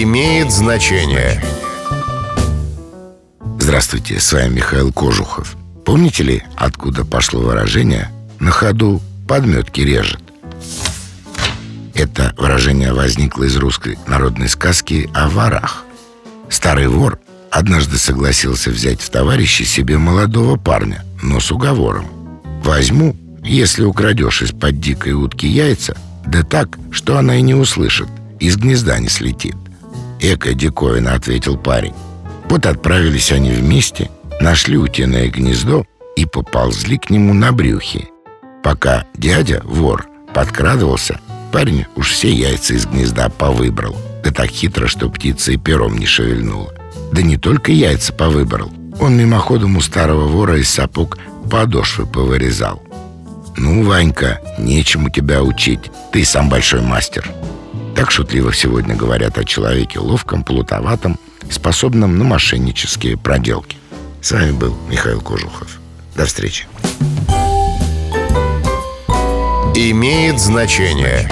имеет значение. Здравствуйте, с вами Михаил Кожухов. Помните ли, откуда пошло выражение «на ходу подметки режет»? Это выражение возникло из русской народной сказки о ворах. Старый вор однажды согласился взять в товарищи себе молодого парня, но с уговором. «Возьму, если украдешь из-под дикой утки яйца, да так, что она и не услышит, из гнезда не слетит». «Эко диковина», — ответил парень. Вот отправились они вместе, нашли утиное гнездо и поползли к нему на брюхе. Пока дядя, вор, подкрадывался, парень уж все яйца из гнезда повыбрал. Да так хитро, что птица и пером не шевельнула. Да не только яйца повыбрал, он мимоходом у старого вора из сапог подошвы повырезал. «Ну, Ванька, нечему тебя учить, ты сам большой мастер». Так шутливо сегодня говорят о человеке ловком, плутоватом, способном на мошеннические проделки. С вами был Михаил Кожухов. До встречи. Имеет значение.